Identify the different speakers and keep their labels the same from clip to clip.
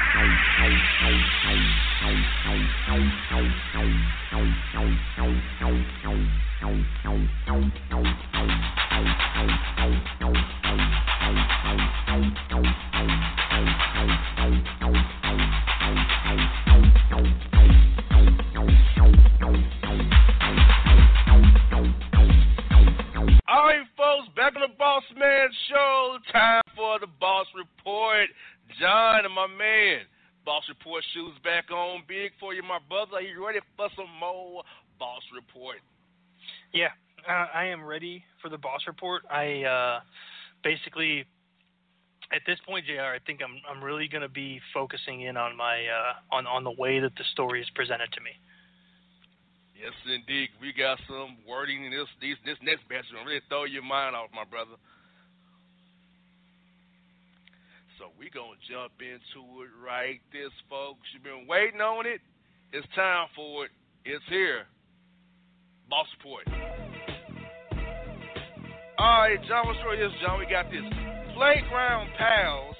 Speaker 1: All
Speaker 2: I am ready for the boss report. I uh, basically, at this point, Jr. I think I'm I'm really going to be focusing in on my uh, on on the way that the story is presented to me.
Speaker 1: Yes, indeed. We got some wording in this these, this next batch. Gonna really throw your mind off, my brother. So we gonna jump into it right this, folks. You've been waiting on it. It's time for it. It's here. Boss report. All right, John. What story is John? We got this. Playground pals.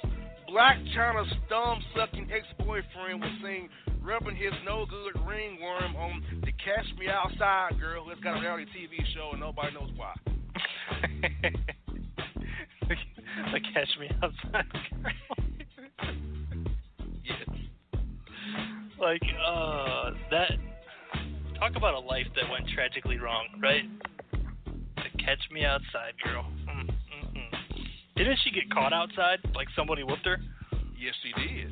Speaker 1: Blac Chyna's thumb-sucking ex-boyfriend was seen rubbing his no-good ringworm on the Catch Me Outside girl who has got a reality TV show and nobody knows why.
Speaker 2: the catch me outside girl.
Speaker 1: Yes.
Speaker 2: like uh that talk about a life that went tragically wrong, right? Catch me outside girl. Mm, mm, mm. Didn't she get caught outside? Like somebody whooped her?
Speaker 1: Yes, he did.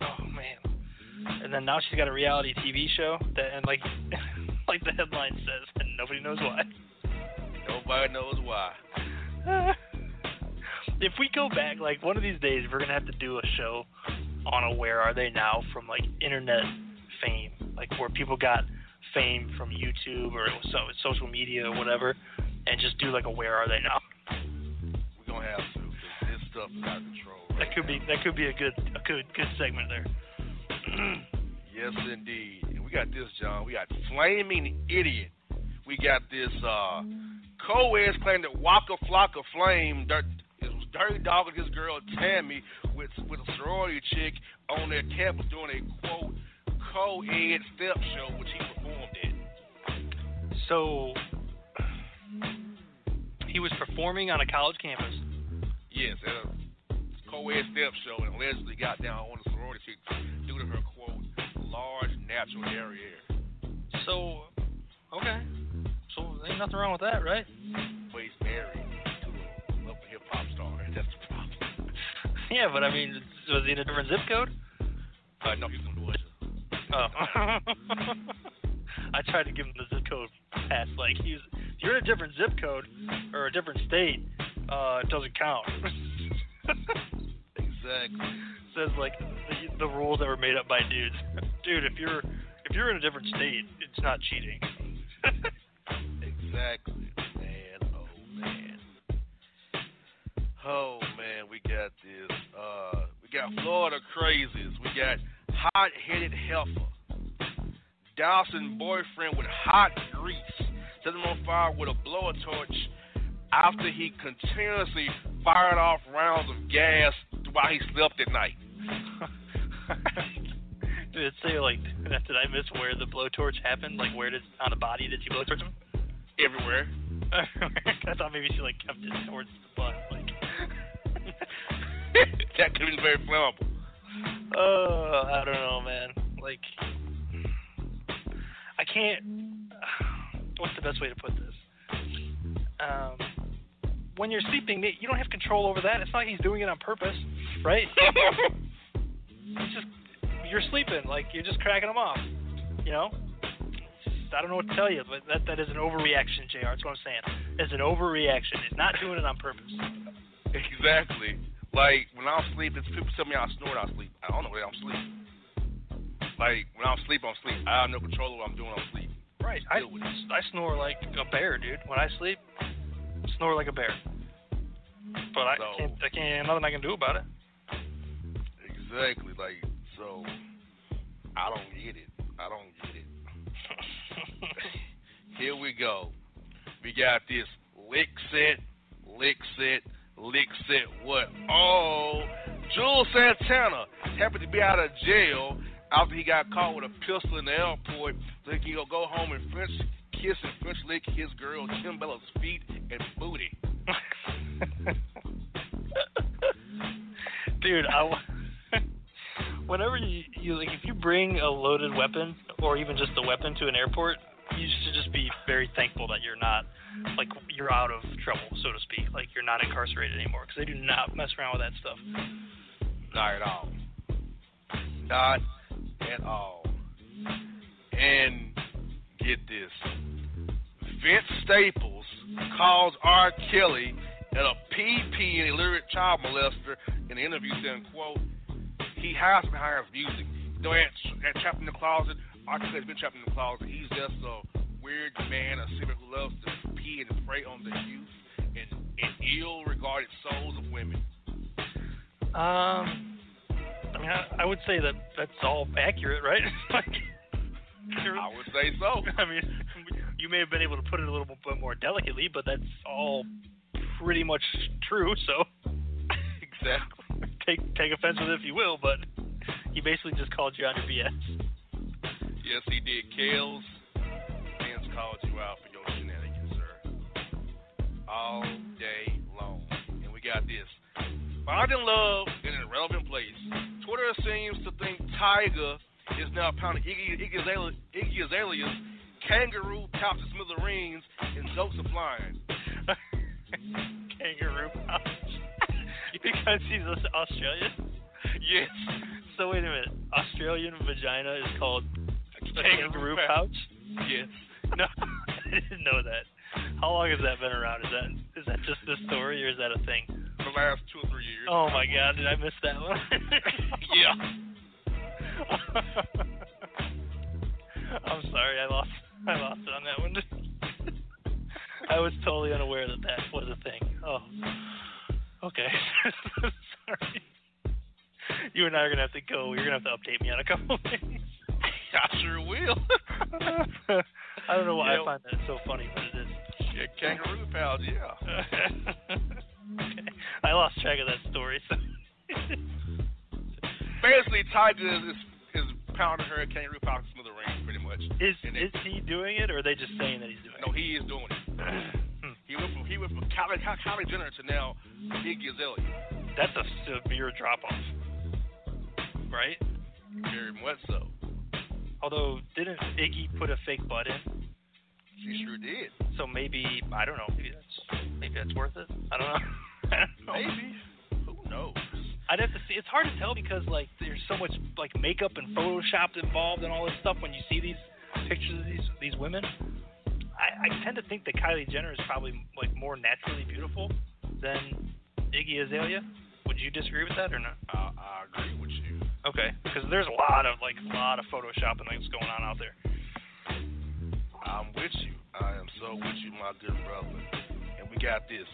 Speaker 2: Oh man. And then now she's got a reality TV show that and like like the headline says, and nobody knows why.
Speaker 1: Nobody knows why.
Speaker 2: if we go back, like one of these days, we're gonna have to do a show on a Where Are They Now from like internet fame, like where people got fame from YouTube or so, social media or whatever, and just do like a Where Are They Now.
Speaker 1: We're gonna have to. This stuff is out of control. right
Speaker 2: That could be that could be a good a good good segment there.
Speaker 1: Yes, indeed. And we got this, John. We got flaming idiot. We got this uh co-eds claim that Waka Flocka Flame dirt, it was dirty dog with his girl Tammy with with a sorority chick on their campus doing a quote co-ed step show, which he performed in.
Speaker 2: So he was performing on a college campus.
Speaker 1: Yes, at a co-ed step show, and allegedly got down on the sorority chick due to her quote large natural area.
Speaker 2: So, okay. So ain't nothing wrong with that, right?
Speaker 1: But he's married to a hip hop star. That's the problem.
Speaker 2: Yeah, but I mean, was he in a different zip code?
Speaker 1: Uh, no, he's from Georgia.
Speaker 2: Oh. I tried to give him the zip code pass. Like, he's, if you're in a different zip code or a different state, uh, it doesn't count.
Speaker 1: exactly.
Speaker 2: Says like the, the rules that were made up by dudes. Dude, if you're if you're in a different state, it's not cheating.
Speaker 1: exactly, man. Oh man. Oh man, we got this. Uh, we got Florida crazies. We got hot-headed heifer. Dawson boyfriend with hot grease set him on fire with a blower torch after he continuously fired off rounds of gas while he slept at night.
Speaker 2: did it say like? Did I miss where the blowtorch happened? Like where did on the body did she blowtorch him?
Speaker 1: Everywhere.
Speaker 2: I thought maybe she like kept it towards the butt. Like
Speaker 1: that could have been very flammable.
Speaker 2: Oh, I don't know, man. Like I can't. What's the best way to put this? Um, when you're sleeping, you don't have control over that. It's not like he's doing it on purpose, right? it's just you're sleeping, like you're just cracking him off. You know? I don't know what to tell you, but that that is an overreaction, Jr. That's what I'm saying. It's an overreaction. It's not doing it on purpose.
Speaker 1: Exactly. Like when I'm sleeping, people tell me I snore, I sleep. I don't know where I'm sleep. Like when I'm sleep, I'm sleep. I have no control of what I'm doing. I'm sleep.
Speaker 2: Right. I I snore like a bear, dude. When I sleep, snore like a bear. But I
Speaker 1: So-
Speaker 2: can't. I can't. Nothing I can do about it.
Speaker 1: Exactly. Like so, I don't get it. I don't get it. Here we go. We got this lick set, lick set, lick set. What? Oh, Juelz Santana happened to be out of jail after he got caught with a pistol in the airport, so he can go home and French kiss and French lick his girl Kimbella's feet and booty.
Speaker 2: Dude, I. Whenever you, you like, if you bring a loaded weapon or even just a weapon to an airport, you should just be very thankful that you're not, like, you're out of trouble, so to speak. Like, you're not incarcerated anymore because they do not mess around with that stuff.
Speaker 1: Not at all. Not at all. And get this. Vince Staples calls R. Kelly and a PP and illiterate child molester in an interview saying, quote, he hides behind his music. You know, that, that trapped in the closet, R. Kelly's been trapped in the closet. He's just a weird man, a sinner who loves to pee and prey on the youth and, and ill-regarded souls of women.
Speaker 2: Um, I mean, I, I would say that that's all accurate, right? like,
Speaker 1: I would say so.
Speaker 2: I mean, you may have been able to put it a little bit more delicately, but that's all pretty much true. So
Speaker 1: Exactly.
Speaker 2: take take offense with it if you will, but he basically just called you on your BS.
Speaker 1: Yes, he did. Kells, Vince called you out for your shenanigans, sir. All day long. And we got this. Finding love in an irrelevant place. Twitter seems to think Tyga is now pounding Iggy, Iggy, Azalea, Iggy Azalea's kangaroo pouch of smithereens and jokes are flying.
Speaker 2: Kangaroo pouch. because he's Aus- Australian.
Speaker 1: Yes.
Speaker 2: So wait a minute. Australian vagina is called kangaroo pouch.
Speaker 1: Yes.
Speaker 2: No, I didn't know that. How long has that been around? Is that is that just this story or is that a thing?
Speaker 1: The last two years.
Speaker 2: Oh my god, did I miss that one? Yeah. I'm sorry, I lost I lost it on that one. I was totally unaware that that was a thing. Oh, okay. sorry. You and I are gonna have to go. You're gonna have to update me on a couple of things.
Speaker 1: I sure will.
Speaker 2: I don't know why. I find that so funny, but it is.
Speaker 1: yeah, kangaroo pouch, yeah.
Speaker 2: I lost track of that story. So
Speaker 1: Basically, Tyga is, is pounding her kangaroo power smithereens, pretty much.
Speaker 2: Is
Speaker 1: And
Speaker 2: is he doing it, or are they just saying that he's doing it?
Speaker 1: No, he is doing it. Hmm. he went from he went from Kylie, Kylie Jenner to now Iggy Azalea.
Speaker 2: That's a severe drop off, right?
Speaker 1: Very much so.
Speaker 2: Although, didn't Iggy put a fake butt in?
Speaker 1: She sure did.
Speaker 2: So maybe I don't know. Maybe that's maybe that's worth it. I don't know.
Speaker 1: Maybe. Who knows?
Speaker 2: I'd have to see. It's hard to tell because like there's so much like makeup and Photoshop involved and all this stuff when you see these pictures of these these women. I, I tend to think that Kylie Jenner is probably like more naturally beautiful than Iggy Azalea. Would you disagree with that or not?
Speaker 1: I, I agree with you.
Speaker 2: Okay, because there's a lot of like a lot of Photoshop and things going on out there.
Speaker 1: I'm with you. I am so with you, my good brother. And we got this.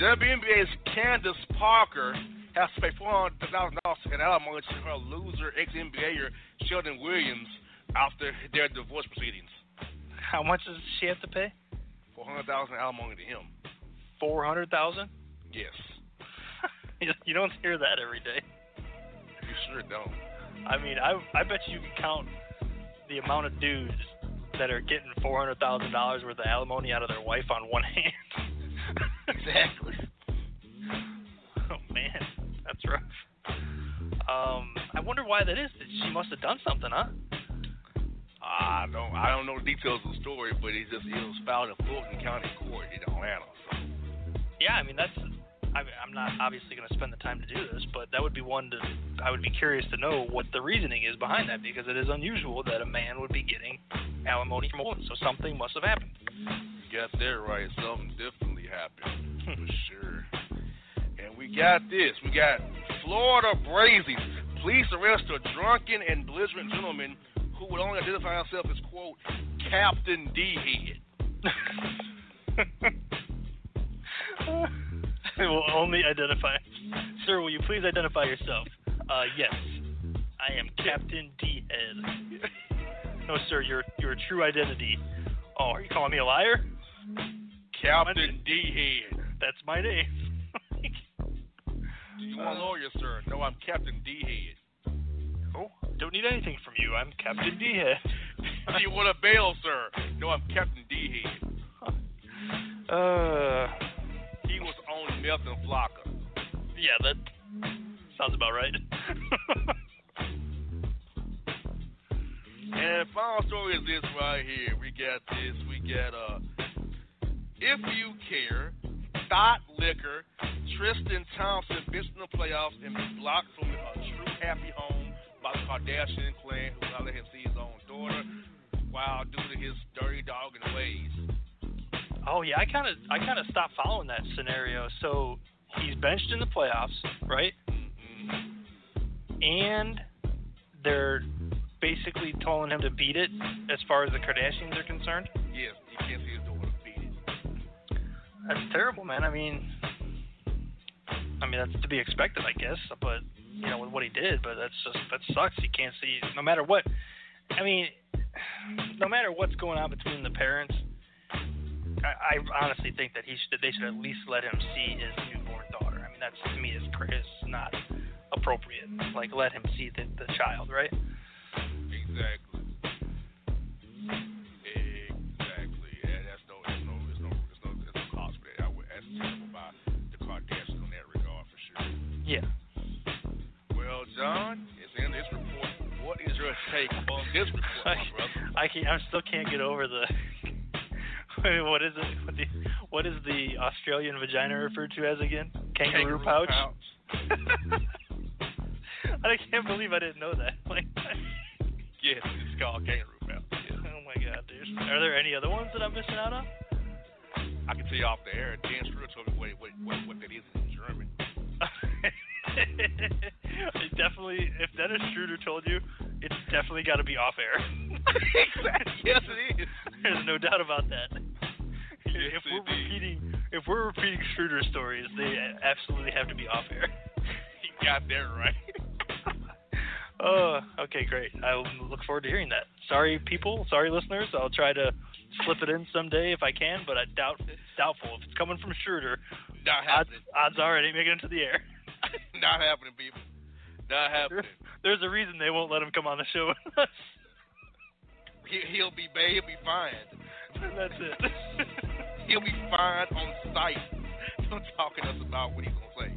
Speaker 1: WNBA's Candace Parker has to pay four hundred thousand dollars in alimony to her loser ex NBAer Sheldon Williams after their divorce proceedings.
Speaker 2: How much does she have to pay?
Speaker 1: Four hundred thousand alimony to him.
Speaker 2: Four hundred thousand.
Speaker 1: Yes.
Speaker 2: you don't hear that every day.
Speaker 1: You sure don't.
Speaker 2: I mean, I I bet you can count the amount of dudes that are getting four hundred thousand dollars worth of alimony out of their wife on one hand. Why that is. She must have done something, huh?
Speaker 1: I don't I don't know the details of the story, but it just it was filed in Fulton County Court in Atlanta. So
Speaker 2: Yeah, I mean that's. I mean, I'm not obviously going to spend the time to do this, but that would be one to. I would be curious to know what the reasoning is behind that because it is unusual that a man would be getting alimony from a woman. So something must have happened.
Speaker 1: you got that right. Something definitely happened hmm. for sure. And we got this. We got Florida Brazies. Police arrest a drunken and belligerent gentleman who would only identify himself as quote Captain D Head.
Speaker 2: will only identify. Sir, will you please identify yourself? Uh, yes. I am Captain D Head. No, sir, your your true identity. Oh, are you calling me a liar?
Speaker 1: Captain D Head.
Speaker 2: That's my name.
Speaker 1: You want a lawyer, sir? No, I'm Captain D Head.
Speaker 2: oh, don't need anything from you. I'm Captain D Head.
Speaker 1: Do you want a bail, sir? No, I'm Captain D Head.
Speaker 2: Uh,
Speaker 1: He was on meth and flakka.
Speaker 2: yeah, that sounds about right.
Speaker 1: And final story is this right here. We got this. We got uh, if you care, Thought Liquor, Tristan Thompson missed in the playoffs and been blocked from a true happy home by the Kardashian clan, who not let him see his own daughter, while due to his dirty dog and ways.
Speaker 2: Oh yeah, I kind of I kind of stopped following that scenario. So he's benched in the playoffs, right?
Speaker 1: Mm-hmm.
Speaker 2: And they're basically telling him to beat it as far as the Kardashians are concerned.
Speaker 1: Yes, he can't see his daughter beat it.
Speaker 2: That's terrible, man. I mean, I mean that's to be expected, I guess. But you know with what he did, but that's just that sucks. He can't see no matter what. I mean, no matter what's going on between the parents, I, I honestly think that he should they should at least let him see his newborn daughter. I mean, that's to me is is not appropriate. Like let him see the the child, right?
Speaker 1: Exactly. Yeah. Well, John, it's in this report. What is your take on this report,
Speaker 2: I,
Speaker 1: brother?
Speaker 2: I can't, I still can't get over the. what is it? What, the, what is the Australian vagina referred to as again? Kangaroo, pouch. I can't believe I didn't know that. Like,
Speaker 1: Yes, it's called kangaroo pouch. Yes.
Speaker 2: oh my god, dude. Are there any other ones that I'm missing out on?
Speaker 1: I can tell you off the air. Dan Schroeder told me what, what, what, what that is in German.
Speaker 2: it definitely, if Dennis Schroeder told you, it's definitely got to be off air.
Speaker 1: exactly. Yes, it is.
Speaker 2: There's no doubt about that.
Speaker 1: Yes,
Speaker 2: if we're
Speaker 1: indeed.
Speaker 2: repeating, if we're repeating Schroeder stories, they absolutely have to be off air.
Speaker 1: He got that right.
Speaker 2: Oh, okay, great. I look forward to hearing that. Sorry, people. Sorry, listeners. I'll try to slip it in someday if I can, but I doubt doubtful. If it's coming from Schroeder,
Speaker 1: Not
Speaker 2: odds,
Speaker 1: happening.
Speaker 2: odds are it ain't making it to the air.
Speaker 1: Not happening, people. Not happening.
Speaker 2: There's a reason they won't let him come on the show with us.
Speaker 1: He, he'll be. He'll be fined.
Speaker 2: That's it.
Speaker 1: He'll be fined on site. Don't talking to us about what he's gonna say.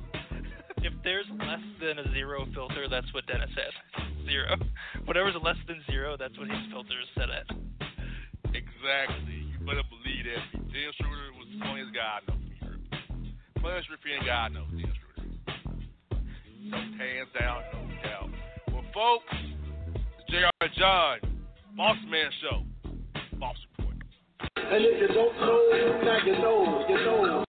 Speaker 2: if there's less than a zero filter, that's what Dennis has. Zero. Whatever's less than zero, that's what his filter is set at.
Speaker 1: Exactly. You better believe that. Dennis Schroeder was the funniest guy I know. Funniest European guy I know. Dennis Schroeder. Hands down, no doubt. Well, folks, it's J.R. John, Boss Man Show, Boss Report.
Speaker 3: And if you don't know, now you know, you know.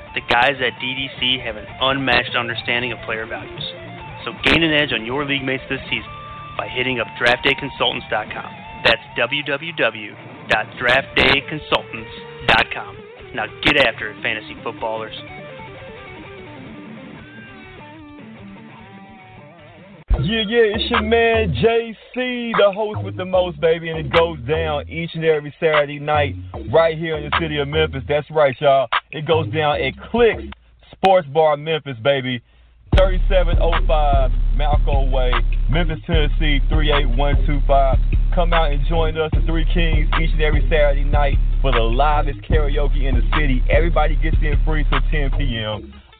Speaker 4: the guys at DDC have an unmatched understanding of player values. So gain an edge on your league mates this season by hitting up draftdayconsultants.com. That's www.draftdayconsultants.com. Now get after it, fantasy footballers.
Speaker 5: Yeah, yeah, it's your man JC, the host with the most, baby, and it goes down each and every Saturday night right here in the city of Memphis. That's right, y'all. It goes down at Clicks Sports Bar, Memphis, baby. 3705 Malco Way, Memphis, Tennessee 38125. Come out and join us, the Three Kings, each and every Saturday night for the livest karaoke in the city. Everybody gets in free till 10 p.m.